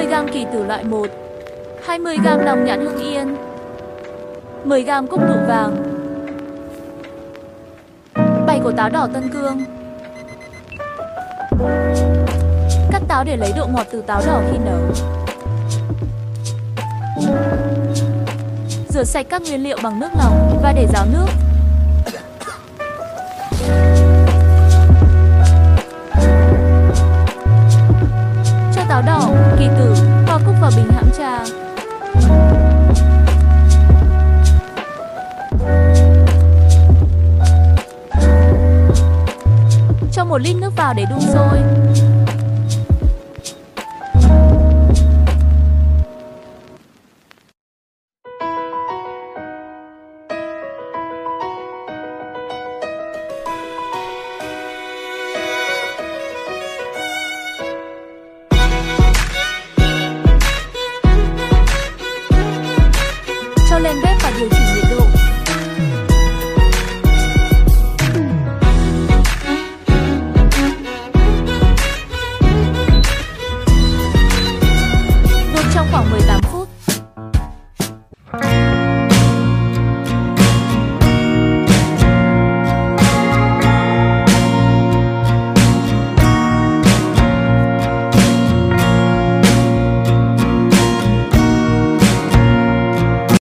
20g kỳ tử loại 1 20g lòng nhãn hương yên 10g cúc nụ vàng. 7 quả táo đỏ tân cương. Cắt táo để lấy độ ngọt từ táo đỏ khi nấu Rửa sạch các nguyên liệu bằng nước lòng và để ráo nước. Táo đỏ, kỳ tử, hoa cúc vào bình hãm trà. Cho một lít nước vào để đun sôi. Cho lên bếp và điều